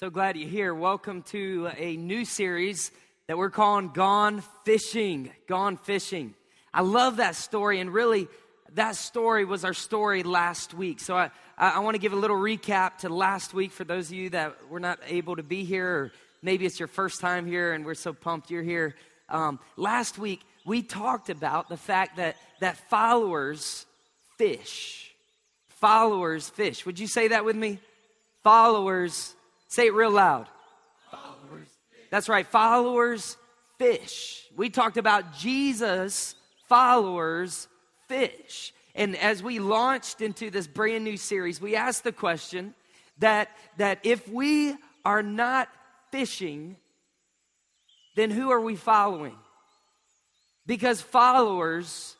So glad you're here. Welcome to a new series that we're calling Gone Fishing. Gone Fishing. I love that story, and really, that story was our story last week. So I, I want to give a little recap to last week for those of you that were not able to be here, or maybe it's your first time here and we're so pumped you're here. Um, last week, we talked about the fact that, that followers fish. Followers fish. Would you say that with me? Followers Say it real loud. Followers. That's right, followers fish. We talked about Jesus, followers fish. And as we launched into this brand new series, we asked the question that, that if we are not fishing, then who are we following? Because followers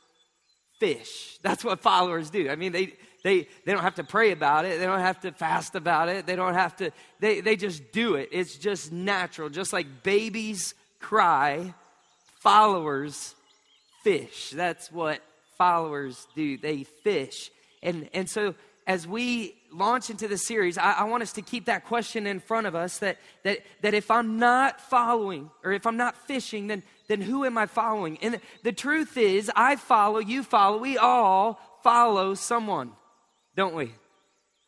fish. That's what followers do. I mean, they, they, they don't have to pray about it. They don't have to fast about it. They don't have to, they, they just do it. It's just natural. Just like babies cry, followers fish. That's what followers do. They fish. And, and so as we launch into the series, I, I, want us to keep that question in front of us that, that, that if I'm not following or if I'm not fishing, then, then who am I following? And the, the truth is, I follow, you follow, we all follow someone don't we?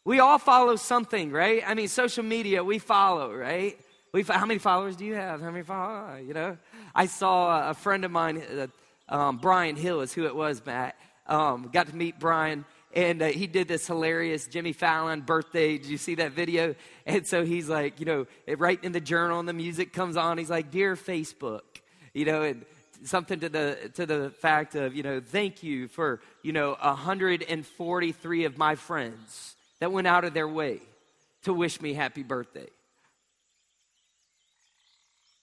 We all follow something, right? I mean, social media, we follow, right? We, how many followers do you have? How many followers? You know, I saw a friend of mine, uh, um, Brian Hill is who it was, Matt. Um, got to meet Brian, and uh, he did this hilarious Jimmy Fallon birthday. Did you see that video? And so he's like, you know, right in the journal, and the music comes on. He's like, "Dear Facebook," you know, and something to the to the fact of you know thank you for you know 143 of my friends that went out of their way to wish me happy birthday.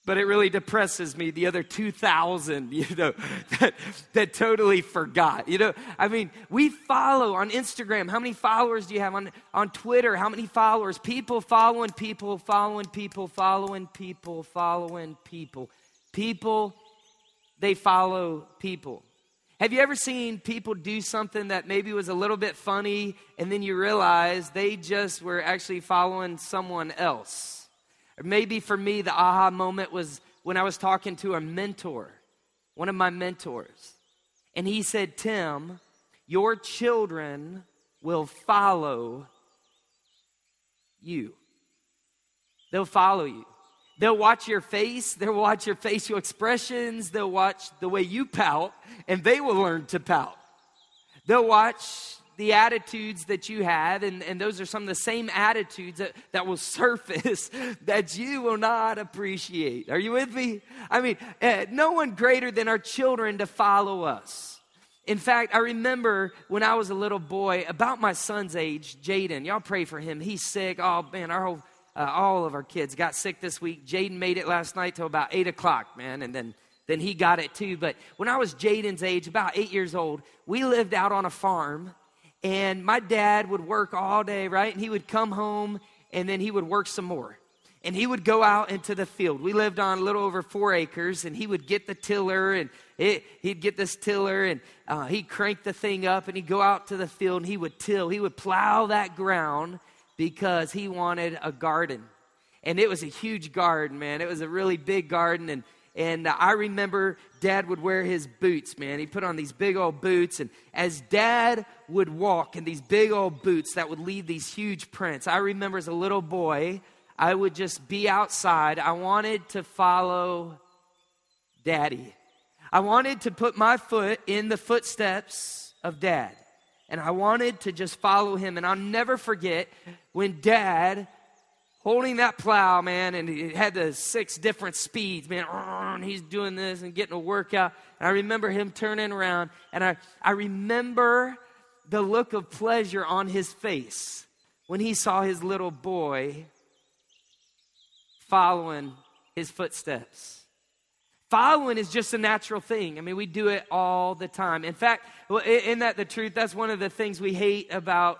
But it really depresses me the other 2000 you know that, that totally forgot. You know i mean we follow on instagram. How many followers do you have? On, on twitter how many followers? People following people following people following people following people. People they follow people. Have you ever seen people do something that maybe was a little bit funny and then you realize they just were actually following someone else? Or maybe for me, the aha moment was when I was talking to a mentor, one of my mentors. And he said, Tim, your children will follow you. They'll follow you. They'll watch your face, they'll watch your facial expressions, they'll watch the way you pout, and they will learn to pout. They'll watch the attitudes that you have, and, and those are some of the same attitudes that, that will surface that you will not appreciate. Are you with me? I mean, uh, no one greater than our children to follow us. In fact, I remember when I was a little boy, about my son's age, Jaden. Y'all pray for him. He's sick. Oh, man, our whole uh, all of our kids got sick this week. Jaden made it last night till about 8 o'clock, man, and then, then he got it too. But when I was Jaden's age, about eight years old, we lived out on a farm, and my dad would work all day, right? And he would come home, and then he would work some more. And he would go out into the field. We lived on a little over four acres, and he would get the tiller, and it, he'd get this tiller, and uh, he'd crank the thing up, and he'd go out to the field, and he would till. He would plow that ground because he wanted a garden. And it was a huge garden, man. It was a really big garden. And, and I remember dad would wear his boots, man. He put on these big old boots. And as dad would walk in these big old boots that would leave these huge prints, I remember as a little boy, I would just be outside. I wanted to follow daddy. I wanted to put my foot in the footsteps of dad and I wanted to just follow him. And I'll never forget when dad, holding that plow, man, and he had the six different speeds, man, and he's doing this and getting a workout. And I remember him turning around, and I, I remember the look of pleasure on his face when he saw his little boy following his footsteps. Following is just a natural thing. I mean, we do it all the time. In fact, isn't that the truth? That's one of the things we hate about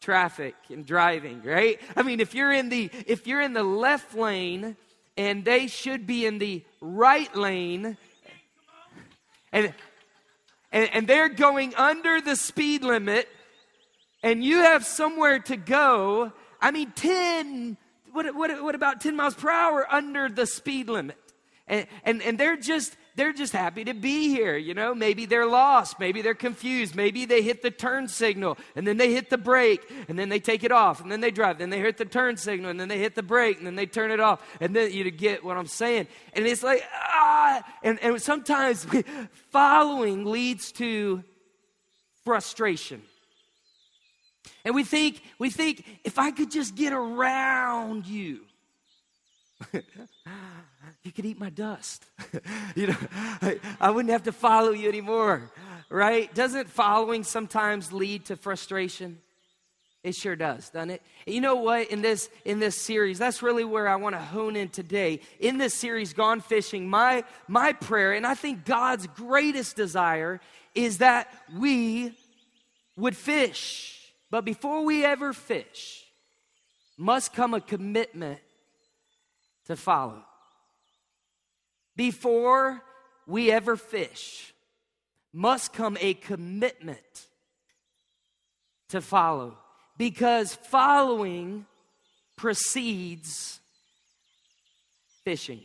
traffic and driving, right? I mean, if you're in the if you're in the left lane and they should be in the right lane and and, and they're going under the speed limit and you have somewhere to go, I mean 10 what, what, what about 10 miles per hour under the speed limit? And, and, and they're just they're just happy to be here you know? Maybe they're lost maybe they're confused maybe they hit the turn signal and then they hit the brake and then they take it off and then they drive then they hit the turn signal and then they hit the brake and then they turn it off and then you get what i'm saying? And it's like ah and, and sometimes following leads to frustration. And we think we think if i could just get around you you could eat my dust. you know, I, I wouldn't have to follow you anymore, right? Doesn't following sometimes lead to frustration? It sure does, doesn't it? You know what? In this in this series, that's really where I want to hone in today. In this series, Gone Fishing, my my prayer, and I think God's greatest desire is that we would fish. But before we ever fish, must come a commitment to follow before we ever fish must come a commitment to follow because following precedes fishing.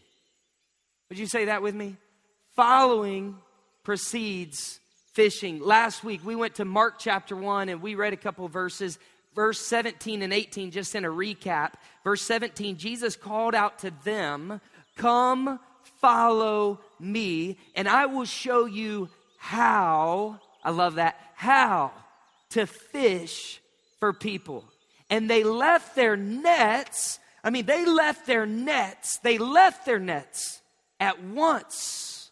Would you say that with me? Following precedes fishing. Last week we went to Mark chapter 1 and we read a couple verses. Verse 17 and 18, just in a recap. Verse 17, Jesus called out to them, Come follow me, and I will show you how, I love that, how to fish for people. And they left their nets, I mean, they left their nets, they left their nets at once.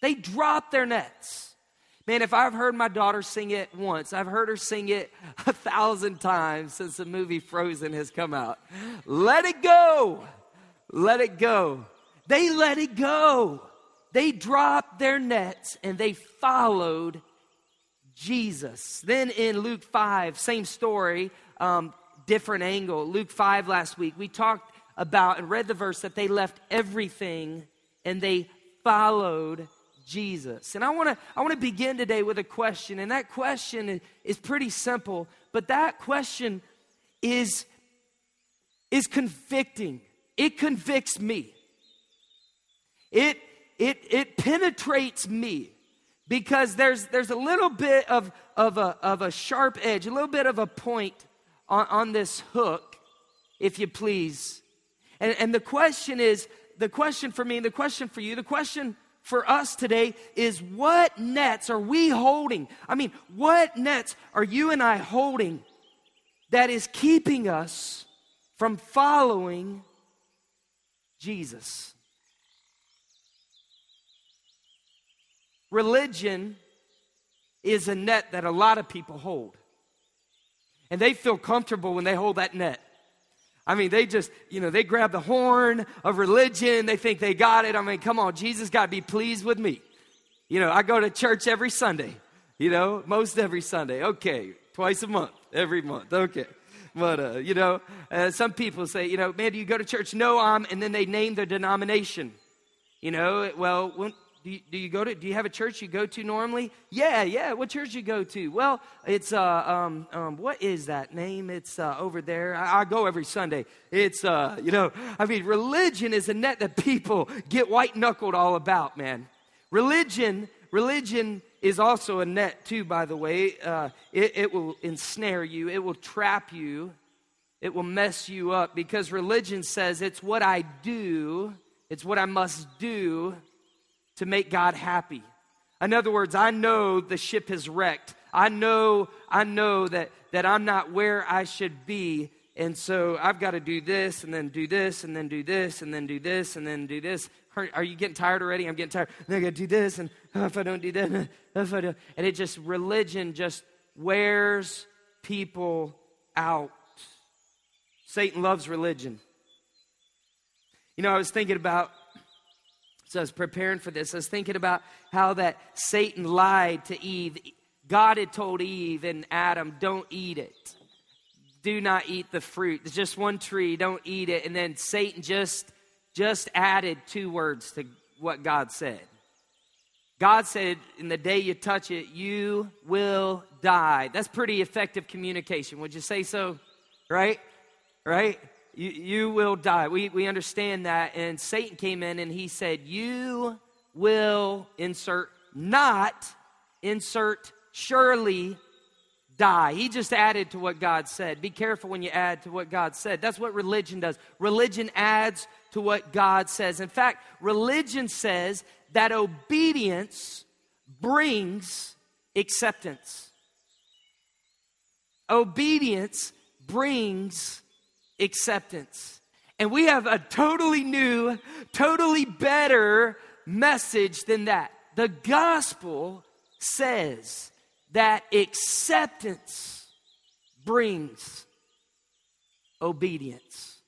They dropped their nets. Man, if I've heard my daughter sing it once, I've heard her sing it a thousand times since the movie Frozen has come out. Let it go. Let it go. They let it go. They dropped their nets and they followed Jesus. Then in Luke 5, same story, um, different angle. Luke 5 last week, we talked about and read the verse that they left everything and they followed Jesus. And I want to I want to begin today with a question and that question is pretty simple, but that question is is convicting. It convicts me. It, it, it penetrates me because there's, there's a little bit of, of, a, of a sharp edge, a little bit of a point on, on this hook, if you please. And, and the question is the question for me, the question for you, the question for us today is what nets are we holding? I mean, what nets are you and I holding that is keeping us from following Jesus? Religion is a net that a lot of people hold. And they feel comfortable when they hold that net. I mean, they just, you know, they grab the horn of religion. They think they got it. I mean, come on, Jesus got to be pleased with me. You know, I go to church every Sunday, you know, most every Sunday. Okay, twice a month, every month. Okay. But, uh, you know, uh, some people say, you know, man, do you go to church? No, I'm, and then they name their denomination. You know, well, when, do you, do you, go to do you have a church you go to normally? Yeah yeah. What church you go to? Well it's uh um, um what is that name? It's uh, over there. I, I, go every sunday. It's uh you know i mean religion is a net that people get white knuckled all about man. Religion religion is also a net too by the way. Uh, it, it will ensnare you. It will trap you. It will mess you up because religion says it's what i do. It's what i must do to make God happy. In other words, I know the ship has wrecked. I know, I know that, that I'm not where I should be. And so I've got to do this and then do this and then do this and then do this and then do this. Are, are you getting tired already? I'm getting tired. And I got to do this and oh, if I don't do that, oh, if I don't. And it just, religion just wears people out. Satan loves religion. You know, I was thinking about so I was preparing for this. I was thinking about how that Satan lied to Eve. God had told Eve and Adam, don't eat it. Do not eat the fruit. There's just one tree, don't eat it. And then Satan just just added two words to what God said. God said, in the day you touch it, you will die. That's pretty effective communication. Would you say so? Right? Right? You, you will die. We, we understand that. And Satan came in and he said, You will insert not, insert surely die. He just added to what God said. Be careful when you add to what God said. That's what religion does. Religion adds to what God says. In fact, religion says that obedience brings acceptance. Obedience brings acceptance. And we have a totally new, totally better message than that. The gospel says that acceptance brings obedience.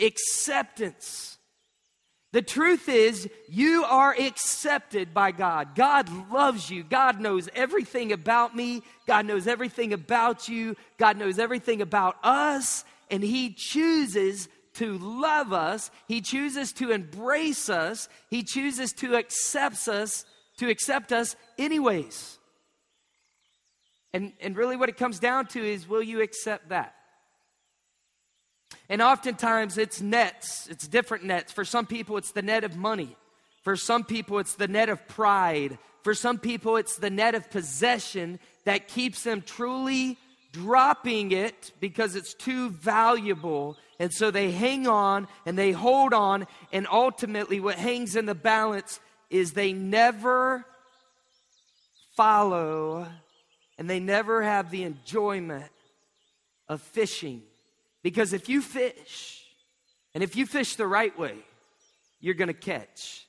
Acceptance. The truth is, you are accepted by God. God loves you. God knows everything about me. God knows everything about you. God knows everything about us. And He chooses to love us. He chooses to embrace us. He chooses to accept us, to accept us anyways. And, and really, what it comes down to is will you accept that? And oftentimes it's nets, it's different nets. For some people, it's the net of money. For some people, it's the net of pride. For some people, it's the net of possession that keeps them truly dropping it because it's too valuable. And so they hang on and they hold on. And ultimately, what hangs in the balance is they never follow and they never have the enjoyment of fishing. Because if you fish, and if you fish the right way, you're gonna catch.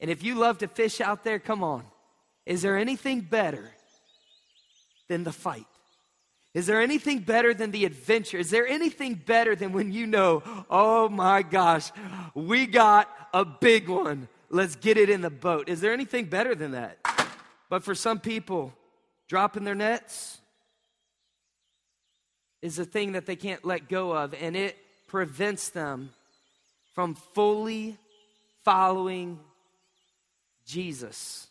And if you love to fish out there, come on. Is there anything better than the fight? Is there anything better than the adventure? Is there anything better than when you know, oh my gosh, we got a big one. Let's get it in the boat. Is there anything better than that? But for some people, dropping their nets is a thing that they can't let go of, and it prevents them from fully following Jesus.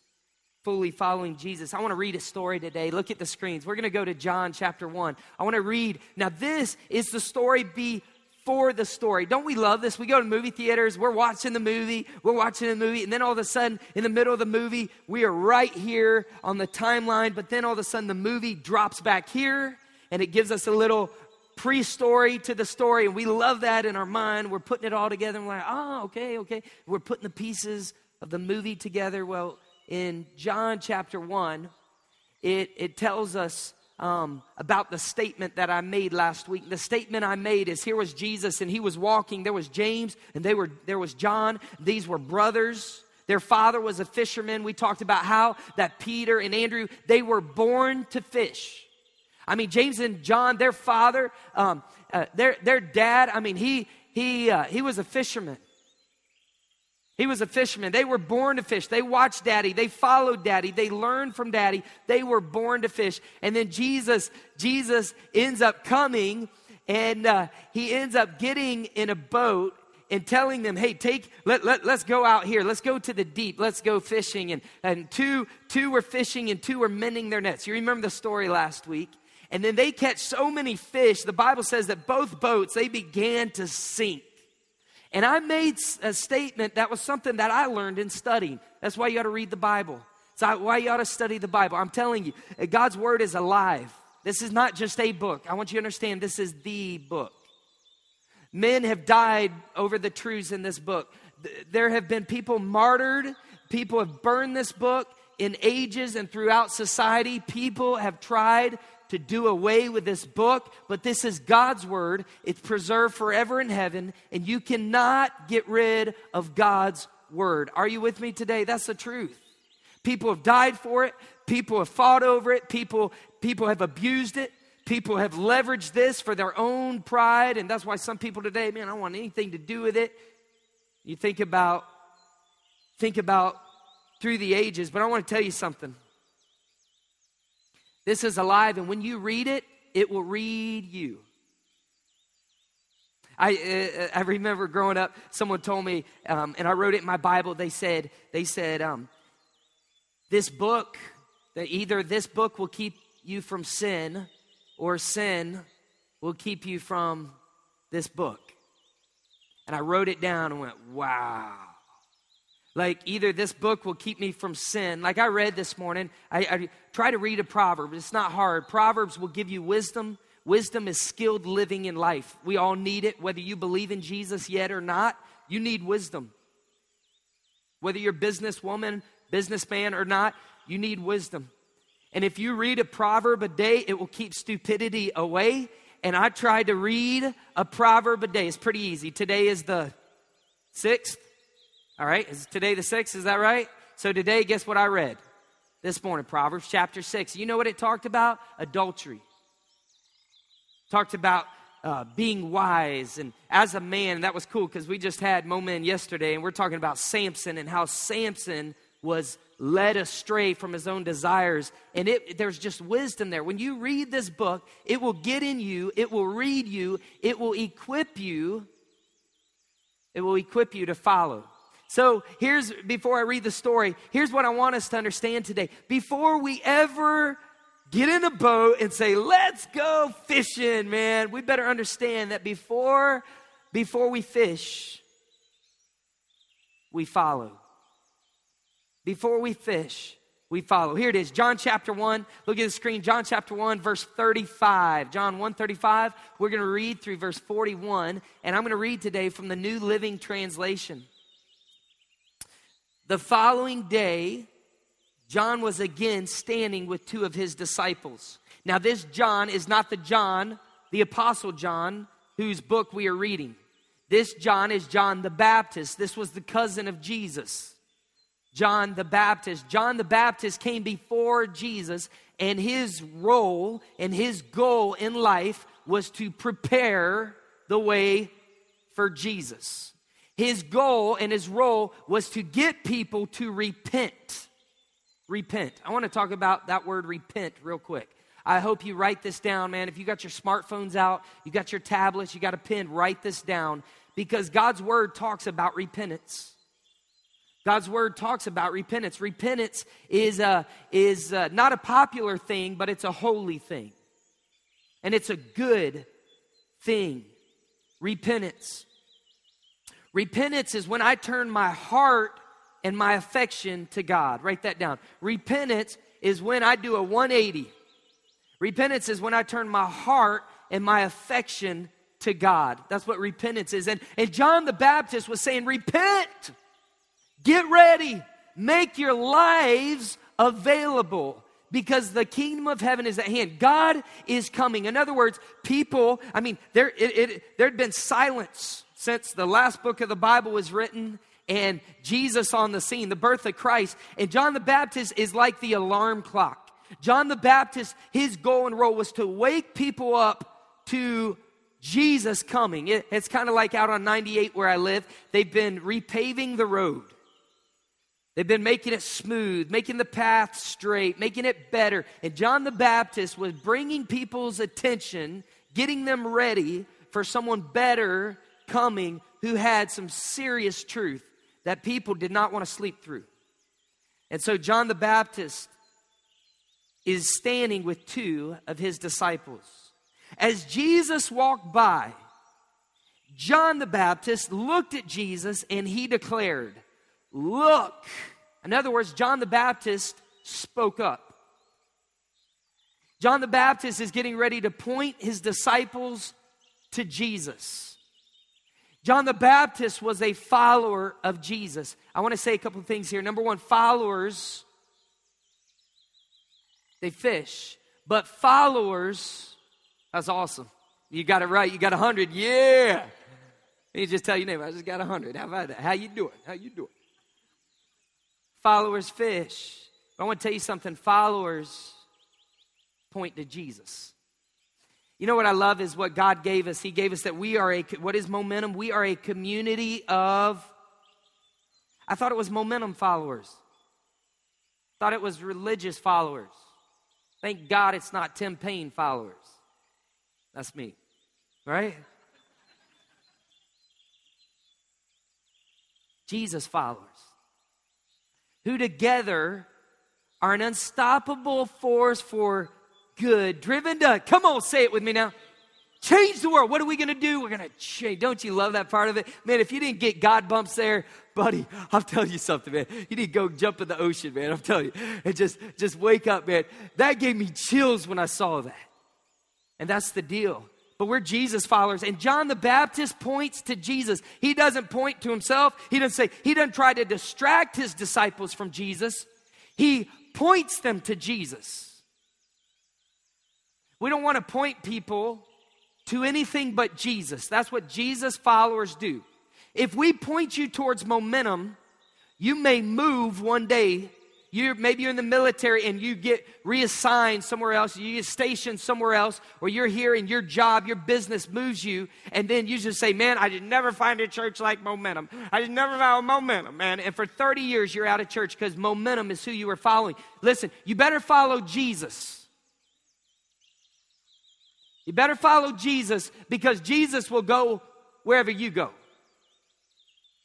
Fully following Jesus. I want to read a story today. Look at the screens. We're going to go to John chapter 1. I want to read. Now, this is the story be for the story. Don't we love this? We go to movie theaters, we're watching the movie, we're watching the movie, and then all of a sudden, in the middle of the movie, we are right here on the timeline, but then all of a sudden the movie drops back here and it gives us a little pre story to the story, and we love that in our mind. We're putting it all together, and we're like, oh, okay, okay. We're putting the pieces of the movie together. Well, in John chapter 1, it, it tells us um, about the statement that I made last week. The statement I made is here was Jesus and he was walking. There was James and they were, there was John. These were brothers. Their father was a fisherman. We talked about how that Peter and Andrew, they were born to fish. I mean, James and John, their father, um, uh, their, their dad, I mean, he, he, uh, he was a fisherman. He was a fisherman. They were born to fish. They watched daddy. They followed daddy. They learned from daddy. They were born to fish. And then Jesus, Jesus ends up coming and uh, he ends up getting in a boat and telling them, hey, take, let, let, let's go out here. Let's go to the deep. Let's go fishing. And, and two, two were fishing and two were mending their nets. You remember the story last week? And then they catch so many fish. The Bible says that both boats, they began to sink. And I made a statement that was something that I learned in studying. That's why you ought to read the Bible. It's why you ought to study the Bible. I'm telling you, uh, God's Word is alive. This is not just a book. I want you to understand this is the book. Men have died over the truths in this book. There have been people martyred, people have burned this book in ages and throughout society. People have tried to do away with this book, but this is God's word. It's preserved forever in heaven, and you cannot get rid of God's word. Are you with me today? That's the truth. People have died for it, people have fought over it, people, people have abused it. People have leveraged this for their own pride, and that's why some people today, man, I don't want anything to do with it. You think about, think about through the ages, but I want to tell you something. This is alive, and when you read it, it will read you. I, uh, I remember growing up, someone told me, um, and I wrote it in my Bible. They said, they said, um, this book, that either this book will keep you from sin, or sin will keep you from this book. And I wrote it down and went, wow. Like, either this book will keep me from sin. Like I read this morning, I, I try to read a proverb. It's not hard. Proverbs will give you wisdom. Wisdom is skilled living in life. We all need it, whether you believe in Jesus yet or not. You need wisdom. Whether you're businesswoman, businessman or not, you need wisdom. And if you read a proverb a day, it will keep stupidity away. And I tried to read a proverb a day. It's pretty easy. Today is the sixth. All right, is today the 6th? Is that right? So today, guess what I read this morning? Proverbs chapter 6. You know what it talked about? Adultery. Talked about uh, being wise and as a man, that was cool because we just had Moment yesterday and we're talking about Samson and how Samson was led astray from his own desires. And it, there's just wisdom there. When you read this book, it will get in you, it will read you, it will equip you, it will equip you to follow. So here's, before I read the story, here's what I want us to understand today. Before we ever get in a boat and say, let's go fishing, man, we better understand that before, before we fish, we follow. Before we fish, we follow. Here it is, John chapter 1. Look at the screen, John chapter 1, verse 35. John 1 35. We're going to read through verse 41, and I'm going to read today from the New Living Translation. The following day, John was again standing with two of his disciples. Now, this John is not the John, the Apostle John, whose book we are reading. This John is John the Baptist. This was the cousin of Jesus. John the Baptist. John the Baptist came before Jesus, and his role and his goal in life was to prepare the way for Jesus. His goal and his role was to get people to repent. Repent. I want to talk about that word repent real quick. I hope you write this down, man. If you got your smartphones out, you got your tablets, you got a pen, write this down because God's word talks about repentance. God's word talks about repentance. Repentance is, a, is a, not a popular thing, but it's a holy thing. And it's a good thing. Repentance. Repentance is when I turn my heart and my affection to God. Write that down. Repentance is when I do a 180. Repentance is when I turn my heart and my affection to God. That's what repentance is. And, and John the Baptist was saying, Repent, get ready, make your lives available because the kingdom of heaven is at hand. God is coming. In other words, people, I mean, there, it, it, there had been silence since the last book of the Bible was written and Jesus on the scene, the birth of Christ. And John the Baptist is like the alarm clock. John the Baptist, his goal and role was to wake people up to Jesus coming. It, it's kind of like out on 98 where I live. They've been repaving the road. They've been making it smooth, making the path straight, making it better. And John the Baptist was bringing people's attention, getting them ready for someone better coming who had some serious truth that people did not want to sleep through. And so John the Baptist is standing with two of his disciples. As Jesus walked by, John the Baptist looked at Jesus and he declared, Look. In other words, John the Baptist spoke up. John the Baptist is getting ready to point his disciples to Jesus. John the Baptist was a follower of Jesus. I want to say a couple of things here. Number one, followers, they fish, but followers, that's awesome. You got it right. You got a hundred. Yeah. You just tell your neighbor, I just got a hundred. How about that? How you doing? How you doing? Followers fish. I want to tell you something. Followers point to Jesus. You know what I love is what God gave us. He gave us that we are a, what is momentum? We are a community of, I thought it was momentum followers. Thought it was religious followers. Thank God it's not Tim Payne followers. That's me, right? Jesus followers, who together are an unstoppable force for good, driven to, come on, say it with me now, change the world. What are we going to do? We're going to change. Don't you love that part of it? Man, if you didn't get God bumps there, buddy, I'll tell you something, man. You need to go jump in the ocean, man. I'm telling you. And just, just wake up, man. That gave me chills when I saw that. And that's the deal. But we're Jesus followers. And John the Baptist points to Jesus. He doesn't point to himself. He doesn't say, he doesn't try to distract his disciples from Jesus. He points them to Jesus. We don't want to point people to anything but Jesus. That's what Jesus followers do. If we point you towards momentum, you may move one day. You're, maybe you're in the military and you get reassigned somewhere else, you get stationed somewhere else, or you're here and your job, your business moves you, and then you just say, Man, I did never find a church like momentum. I just never found momentum, man. And for 30 years, you're out of church because momentum is who you were following. Listen, you better follow Jesus. You better follow Jesus because Jesus will go wherever you go.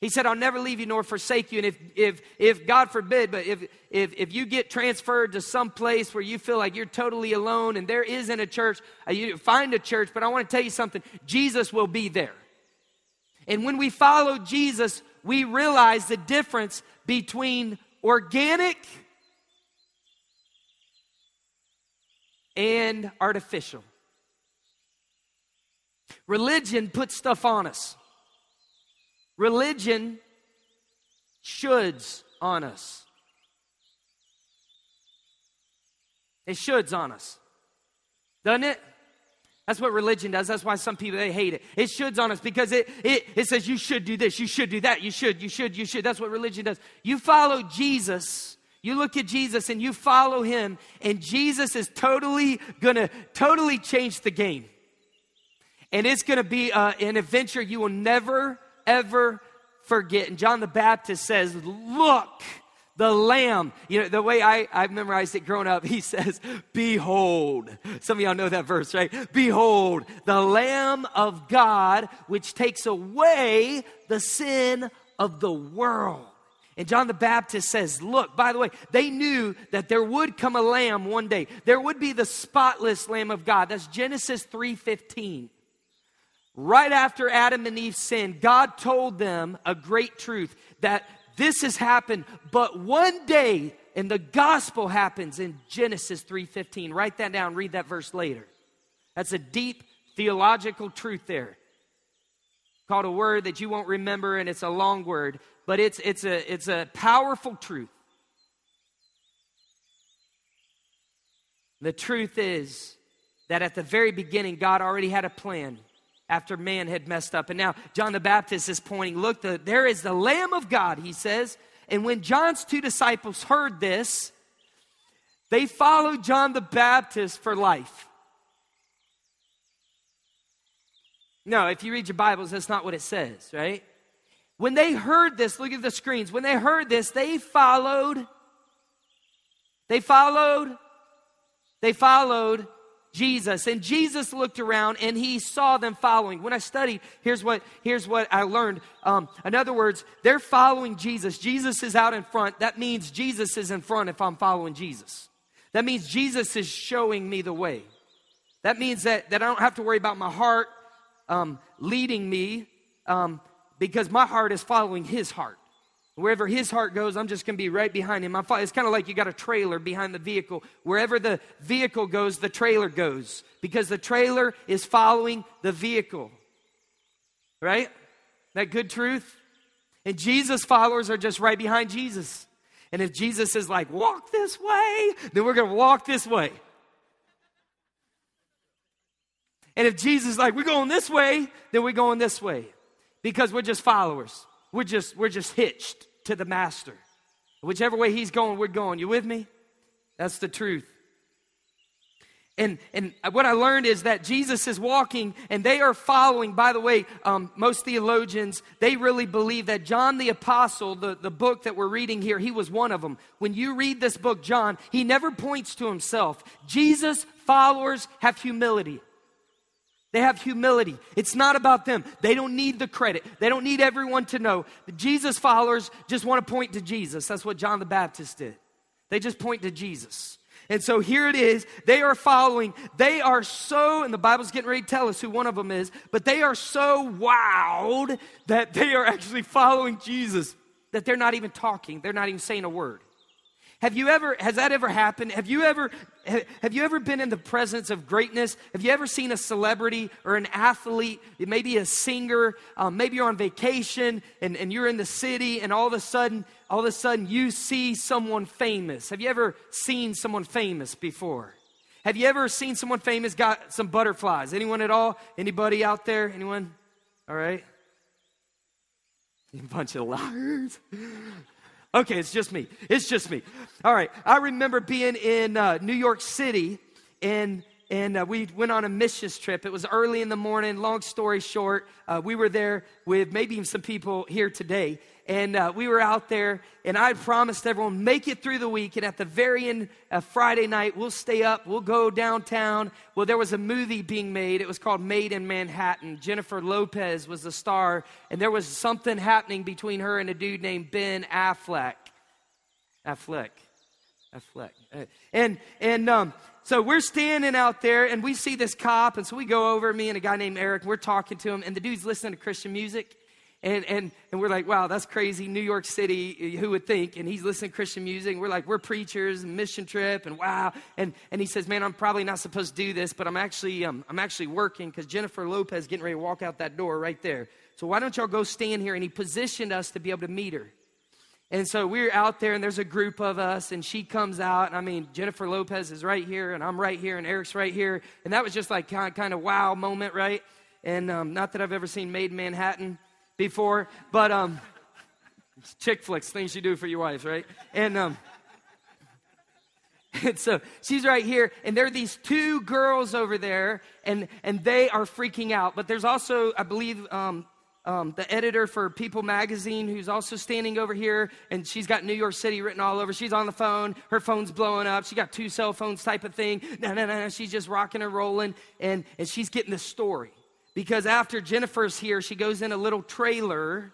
He said, I'll never leave you nor forsake you. And if, if, if God forbid, but if, if, if you get transferred to some place where you feel like you're totally alone and there isn't a church, uh, you find a church. But I want to tell you something Jesus will be there. And when we follow Jesus, we realize the difference between organic and artificial. Religion puts stuff on us. Religion shoulds on us. It shoulds on us. Doesn't it? That's what religion does. That's why some people they hate it. It shoulds on us because it, it it says you should do this, you should do that, you should, you should, you should. That's what religion does. You follow Jesus, you look at Jesus and you follow him, and Jesus is totally gonna totally change the game. And it's going to be uh, an adventure you will never, ever forget. And John the Baptist says, Look, the lamb. You know, the way I, I've memorized it growing up, he says, Behold. Some of y'all know that verse, right? Behold, the lamb of God, which takes away the sin of the world. And John the Baptist says, Look, by the way, they knew that there would come a lamb one day. There would be the spotless lamb of God. That's Genesis 3:15 right after Adam and Eve sinned, God told them a great truth that this has happened, but one day, and the gospel happens in Genesis 3:15. Write that down, read that verse later. That's a deep theological truth there. Called a word that you won't remember, and it's a long word, but it's it's a it's a powerful truth. The truth is that at the very beginning, God already had a plan after man had messed up. And now John the Baptist is pointing, look, the, there is the Lamb of God, he says. And when John's two disciples heard this, they followed John the Baptist for life. No, if you read your Bibles, that's not what it says, right? When they heard this, look at the screens. When they heard this, they followed. They followed. They followed Jesus. And Jesus looked around and he saw them following. When I studied, here's what, here's what I learned. Um, in other words, they're following Jesus. Jesus is out in front. That means Jesus is in front if I'm following Jesus. That means Jesus is showing me the way. That means that, that I don't have to worry about my heart um, leading me um, because my heart is following his heart. Wherever his heart goes, I'm just going to be right behind him. It's kind of like you got a trailer behind the vehicle. Wherever the vehicle goes, the trailer goes because the trailer is following the vehicle. Right? That good truth? And Jesus' followers are just right behind Jesus. And if Jesus is like, walk this way, then we're going to walk this way. And if Jesus is like, we're going this way, then we're going this way because we're just followers. We're just, we're just hitched to the master. Whichever way he's going, we're going. You with me? That's the truth. And, and what I learned is that Jesus is walking and they are following. By the way, um, most theologians, they really believe that John the Apostle, the, the book that we're reading here, he was one of them. When you read this book, John, he never points to himself. Jesus' followers have humility. They have humility. It's not about them. They don't need the credit. They don't need everyone to know. The Jesus followers just want to point to Jesus. That's what John the Baptist did. They just point to Jesus. And so here it is. They are following. They are so, and the Bible's getting ready to tell us who one of them is, but they are so wowed that they are actually following Jesus that they're not even talking. They're not even saying a word. Have you ever, has that ever happened? Have you ever, have you ever been in the presence of greatness? Have you ever seen a celebrity or an athlete, maybe a singer, um, maybe you're on vacation and, and you're in the city and all of a sudden, all of a sudden you see someone famous. Have you ever seen someone famous before? Have you ever seen someone famous got some butterflies? Anyone at all? Anybody out there? Anyone? All right. A bunch of liars. Okay, it's just me. It's just me. All right. I remember being in uh, New York City and and uh, we went on a missions trip. It was early in the morning. Long story short, uh, we were there with maybe even some people here today, and uh, we were out there, and I promised everyone, make it through the week, and at the very end of Friday night, we'll stay up, we'll go downtown. Well, there was a movie being made. It was called Maid in Manhattan. Jennifer Lopez was the star, and there was something happening between her and a dude named Ben Affleck. Affleck. Affleck. Uh, and, and, um, so we're standing out there and we see this cop, and so we go over, me and a guy named Eric, we're talking to him, and the dude's listening to Christian music. And, and, and we're like, wow, that's crazy. New York City, who would think? And he's listening to Christian music. We're like, we're preachers, mission trip, and wow. And, and he says, man, I'm probably not supposed to do this, but I'm actually, um, I'm actually working because Jennifer Lopez getting ready to walk out that door right there. So why don't y'all go stand here? And he positioned us to be able to meet her. And so we're out there, and there's a group of us, and she comes out. And I mean, Jennifer Lopez is right here, and I'm right here, and Eric's right here. And that was just like kind of, kind of wow moment, right? And um, not that I've ever seen Maid in Manhattan before, but um, chick flicks, things you do for your wife, right? And um, and so she's right here, and there are these two girls over there, and and they are freaking out. But there's also, I believe, um, um, the editor for People Magazine, who's also standing over here, and she's got New York City written all over. She's on the phone, her phone's blowing up. She got two cell phones type of thing. No, no, no, she's just rocking and rolling, and, and she's getting the story. Because after Jennifer's here, she goes in a little trailer,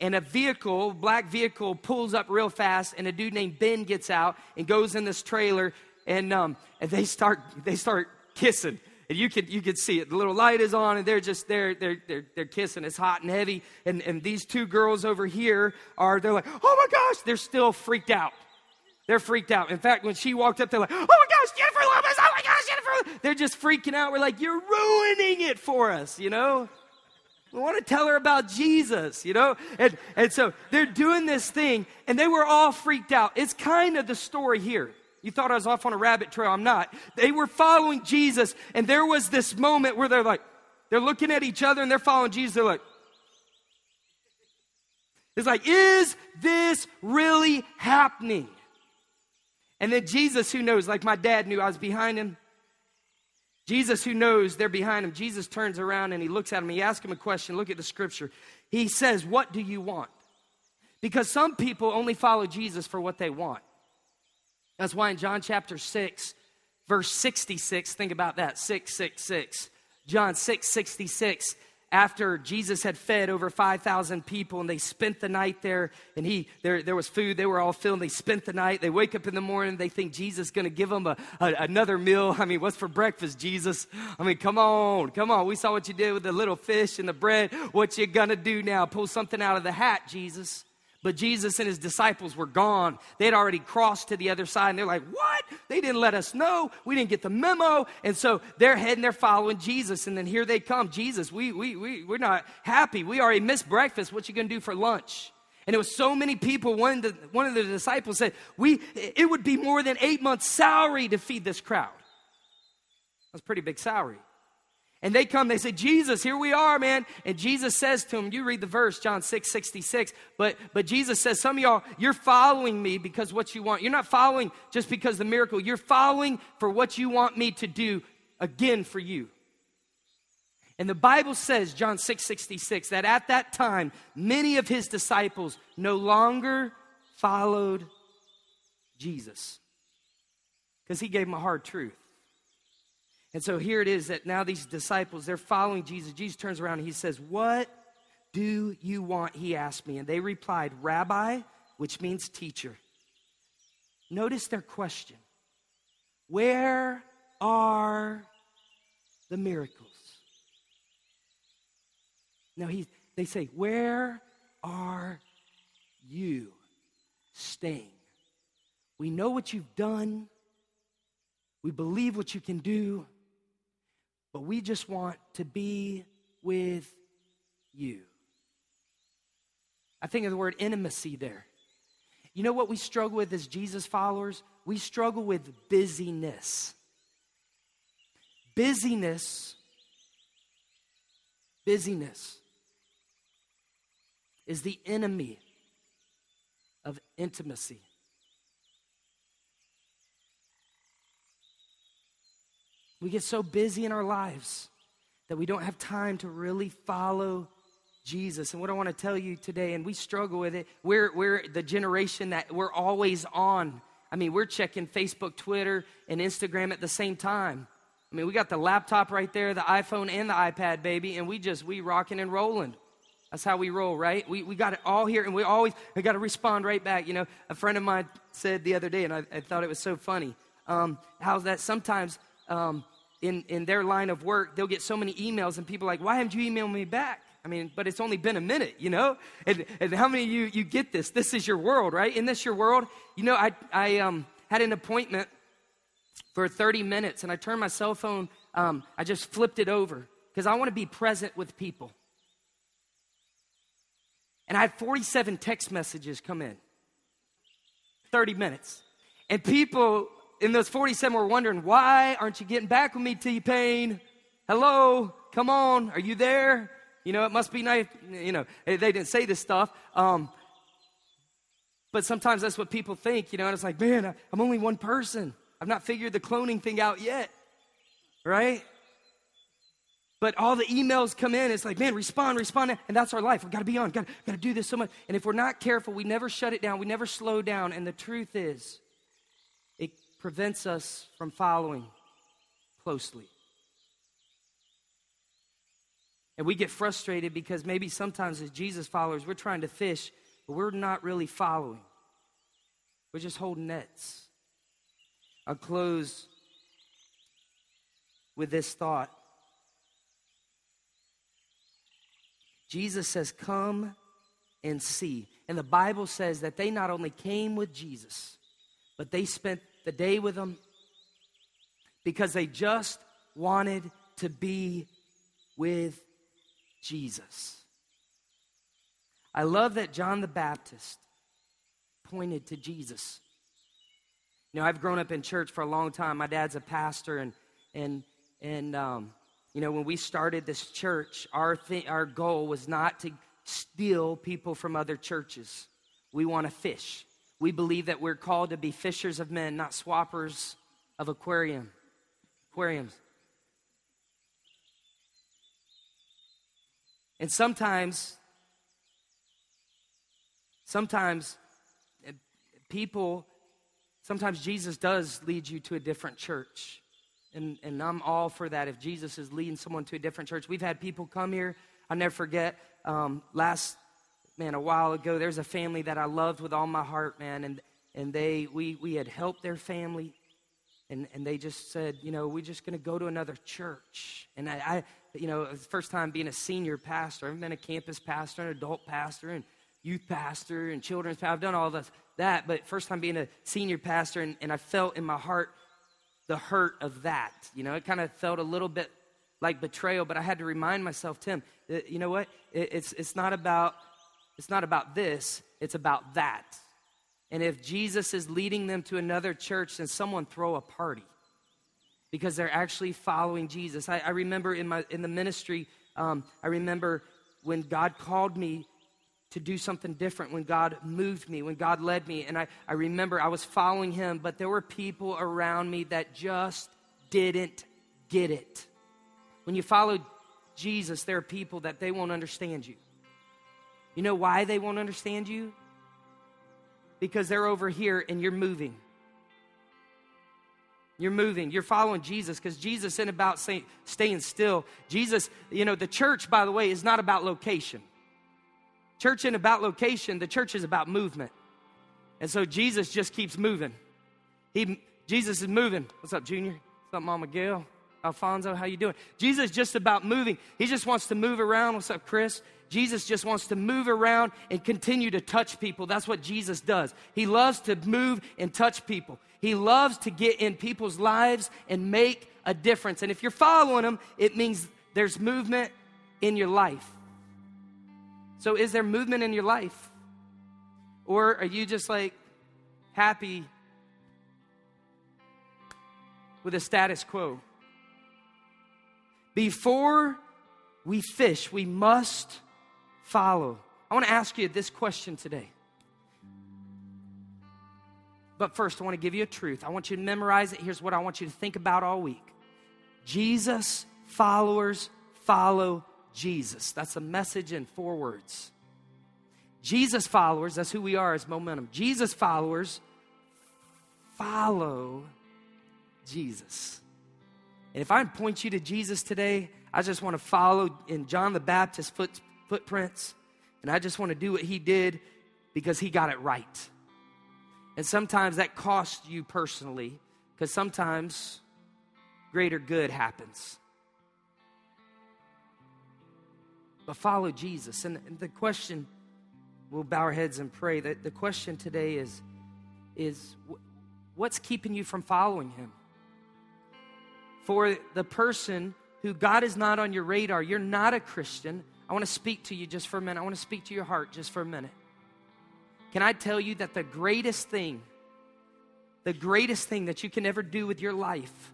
and a vehicle, black vehicle, pulls up real fast, and a dude named Ben gets out and goes in this trailer, and, um, and they start they start kissing and you could you could see it. The little light is on, and they're just they're they're they're, they're kissing. It's hot and heavy. And and these two girls over here are they're like, oh my gosh, they're still freaked out. They're freaked out. In fact, when she walked up, they're like, oh my gosh, Jennifer Lopez, oh my gosh, Jennifer. They're just freaking out. We're like, you're ruining it for us, you know? We want to tell her about Jesus, you know? And, and so they're doing this thing, and they were all freaked out. It's kind of the story here. You thought I was off on a rabbit trail. I'm not. They were following Jesus, and there was this moment where they're like, they're looking at each other and they're following Jesus. They're like, it's like, is this really happening? And then Jesus, who knows, like my dad knew I was behind him. Jesus, who knows they're behind him, Jesus turns around and he looks at him. He asks him a question. Look at the scripture. He says, What do you want? Because some people only follow Jesus for what they want. That's why in John chapter 6, verse 66, think about that 666. John 6 66, after Jesus had fed over 5,000 people and they spent the night there and he, there, there was food, they were all filled and they spent the night. They wake up in the morning, they think Jesus is going to give them a, a, another meal. I mean, what's for breakfast, Jesus? I mean, come on, come on. We saw what you did with the little fish and the bread. What you going to do now? Pull something out of the hat, Jesus. But Jesus and his disciples were gone. They had already crossed to the other side, and they're like, What? They didn't let us know. We didn't get the memo. And so they're heading, they're following Jesus. And then here they come. Jesus, we, we, we, we're not happy. We already missed breakfast. What you to do for lunch? And it was so many people. One of, the, one of the disciples said, we, It would be more than eight months' salary to feed this crowd. That's pretty big salary. And they come, they say, Jesus, here we are, man. And Jesus says to them, you read the verse, John 6, 66. But, but Jesus says, some of y'all, you're following me because what you want. You're not following just because the miracle. You're following for what you want me to do again for you. And the Bible says, John 6, 66, that at that time, many of his disciples no longer followed Jesus because he gave them a hard truth. And so here it is that now these disciples, they're following Jesus. Jesus turns around and he says, What do you want? He asked me. And they replied, Rabbi, which means teacher. Notice their question Where are the miracles? Now he, they say, Where are you staying? We know what you've done. We believe what you can do, but we just want to be with you. I think of the word intimacy there. You know what we struggle with as Jesus followers? We struggle with busyness. Busyness, busyness is the enemy of intimacy. We get so busy in our lives that we don't have time to really follow Jesus. And what I want to tell you today, and we struggle with it, we're, we're the generation that we're always on. I mean, we're checking Facebook, Twitter, and Instagram at the same time. I mean, we got the laptop right there, the iPhone and the iPad, baby, and we just, we rocking and rolling. That's how we roll, right? We, we got it all here, and we always, we got to respond right back. You know, a friend of mine said the other day, and I, I thought it was so funny, um, how that sometimes um, in, in their line of work, they'll get so many emails and people are like, why haven't you emailed me back? I mean, but it's only been a minute, you know? And, and how many of you, you get this? This is your world, right? In this your world? You know, I, I um, had an appointment for 30 minutes and I turned my cell phone, um, I just flipped it over because I want to be present with people. And I had 47 text messages come in. 30 minutes. And people in those 47 were wondering, why aren't you getting back with me, T Pain? Hello, come on, are you there? You know, it must be nice. You know, they didn't say this stuff. Um, but sometimes that's what people think, you know, and it's like, man, I'm only one person. I've not figured the cloning thing out yet, right? But all the emails come in, it's like, man, respond, respond. And that's our life. We've got to be on, got to do this so much. And if we're not careful, we never shut it down, we never slow down. And the truth is, prevents us from following closely. And we get frustrated because maybe sometimes as Jesus followers, we're trying to fish, but we're not really following. We're just holding nets. I'll close with this thought. Jesus says, Come and see. And the Bible says that they not only came with Jesus, but they spent the day with them because they just wanted to be with Jesus. I love that John the Baptist pointed to Jesus. You know, I've grown up in church for a long time. My dad's a pastor, and and and um, you know, when we started this church, our th- our goal was not to steal people from other churches. We want to fish. We believe that we're called to be fishers of men, not swappers of aquarium. Aquariums. And sometimes, sometimes eh, people, sometimes Jesus does lead you to a different church. And, and I'm all for that if Jesus is leading someone to a different church. We've had people come here. I'll never forget um, last man, a while ago, there's a family that I loved with all my heart, man, and, and they, we, we had helped their family, and, and they just said, you know, we're just going to go to another church. And I, I you know, the first time being a senior pastor, I've been a campus pastor, an adult pastor, and youth pastor, and children's pastor. I've done all this, that, but first time being a senior pastor, and, and I felt in my heart the hurt of that. You know, it kind of felt a little bit like betrayal, but I had to remind myself, Tim, you know what? It, it's, it's not about it's not about this, it's about that. And if Jesus is leading them to another church, then someone throw a party because they're actually following Jesus. I, I remember in, my, in the ministry, um, I remember when God called me to do something different, when God moved me, when God led me. And I, I remember I was following Him, but there were people around me that just didn't get it. When you follow Jesus, there are people that they won't understand you. You know why they won't understand you? Because they're over here and you're moving. You're moving. You're following Jesus because Jesus isn't about staying still. Jesus, you know, the church, by the way, is not about location. Church isn't about location, the church is about movement. And so Jesus just keeps moving. He, Jesus is moving. What's up, Junior? What's up, Mama Gail? Alfonso, how you doing? Jesus just about moving. He just wants to move around. What's up, Chris? Jesus just wants to move around and continue to touch people. That's what Jesus does. He loves to move and touch people. He loves to get in people's lives and make a difference. And if you're following him, it means there's movement in your life. So, is there movement in your life? Or are you just like happy with a status quo? Before we fish, we must follow. I want to ask you this question today. But first, I want to give you a truth. I want you to memorize it. Here's what I want you to think about all week Jesus followers follow Jesus. That's a message in four words. Jesus followers, that's who we are as momentum. Jesus followers follow Jesus. And if I point you to Jesus today, I just want to follow in John the Baptist's foot, footprints. And I just want to do what he did because he got it right. And sometimes that costs you personally because sometimes greater good happens. But follow Jesus. And, the question, we'll bow our heads and pray. That the question today is, is what's keeping you from following him? for the person who God is not on your radar, you're not a Christian, I want to speak to you just for a minute. I want to speak to your heart just for a minute. Can I tell you that the greatest thing, the greatest thing that you can ever do with your life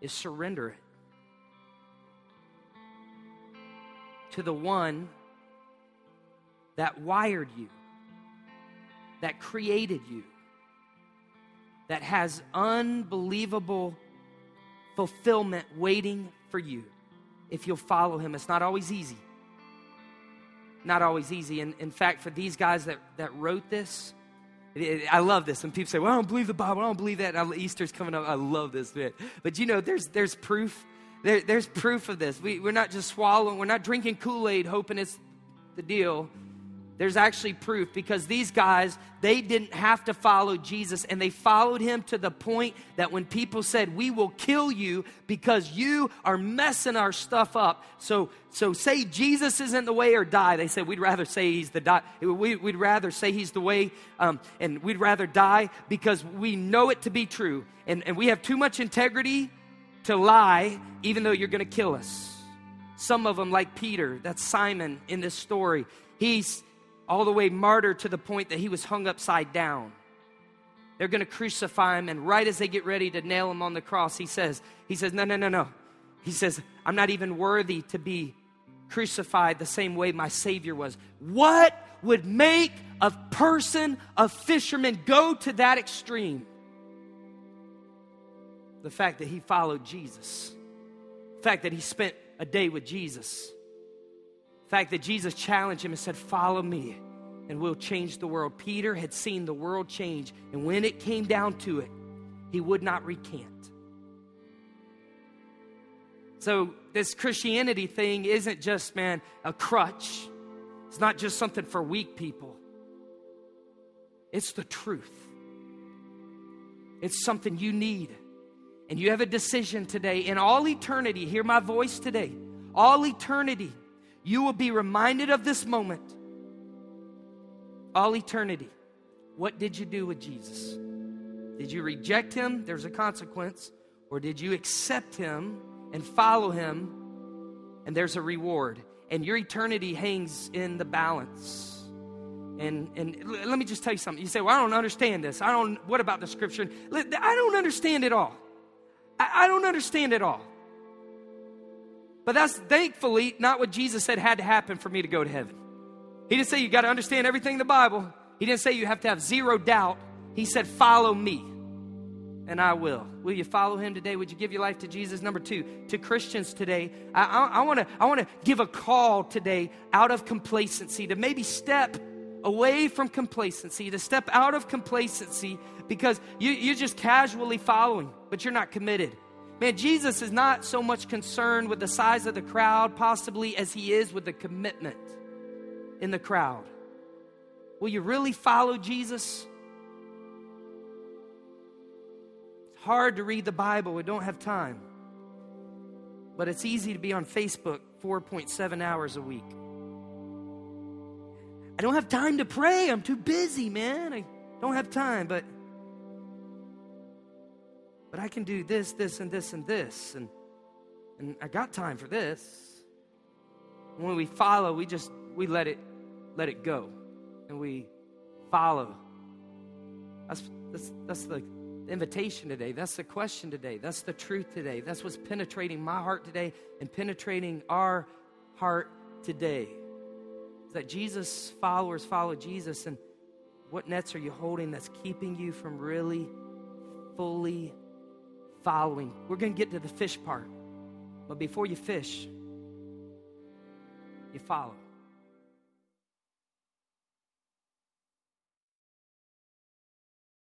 is surrender it to the one that wired you, that created you, that has unbelievable fulfillment waiting for you if you'll follow him. It's not always easy. Not always easy. And in fact, for these guys that, that wrote this, I love this. And people say, well, I don't believe the Bible. I don't believe that. Easter's coming up. I love this bit. But you know, there's, there's proof. There, there's proof of this. We, we're not just swallowing, we're not drinking Kool Aid hoping it's the deal. There's actually proof because these guys, they didn't have to follow Jesus and they followed him to the point that when people said, We will kill you because you are messing our stuff up. So, so say Jesus isn't the way or die. They said, We'd rather say he's the die. We, would rather say he's the way um, and we'd rather die because we know it to be true. And, and we have too much integrity to lie, even though you're going to kill us. Some of them, like Peter, that's Simon in this story. He's all the way martyred to the point that he was hung upside down. They're going to crucify him, and right as they get ready to nail him on the cross, he says, he says, no, no, no, no. He says, I'm not even worthy to be crucified the same way my Savior was. What would make a person, a fisherman, go to that extreme? The fact that he followed Jesus, the fact that he spent a day with Jesus fact that Jesus challenged him and said, Follow me, and we'll change the world. Peter had seen the world change, and when it came down to it, he would not recant. So, this Christianity thing isn't just, man, a crutch. It's not just something for weak people. It's the truth. It's something you need. And you have a decision today. In all eternity, hear my voice today. All eternity, you will be reminded of this moment all eternity. What did you do with Jesus? Did you reject him? There's a consequence. Or did you accept him and follow him? And there's a reward. And your eternity hangs in the balance. And, and let me just tell you something. You say, Well, I don't understand this. I don't, what about the scripture? I don't understand it all. I, I don't understand it all. But that's thankfully not what Jesus said had to happen for me to go to heaven. He didn't say you got to understand everything in the Bible. He didn't say you have to have zero doubt. He said, Follow me, and I will. Will you follow him today? Would you give your life to Jesus? Number two, to Christians today, I, want to I want to give a call today out of complacency to maybe step away from complacency, to step out of complacency because you, you're just casually following, but you're not committed. Man, Jesus is not so much concerned with the size of the crowd, possibly, as he is with the commitment in the crowd. Will you really follow Jesus? It's hard to read the Bible. We don't have time. But it's easy to be on Facebook 4.7 hours a week. I don't have time to pray. I'm too busy, man. I don't have time, but but I can do this, this, and this, and this. And and I got time for this. When we follow, we just we let it let it go. And we follow. That's that's that's the invitation today. That's the question today. That's the truth today. That's what's penetrating my heart today and penetrating our heart today Is that Jesus followers follow Jesus and what nets are you holding that's keeping you from really fully following? We're going to get to the fish part. But before you fish, you follow.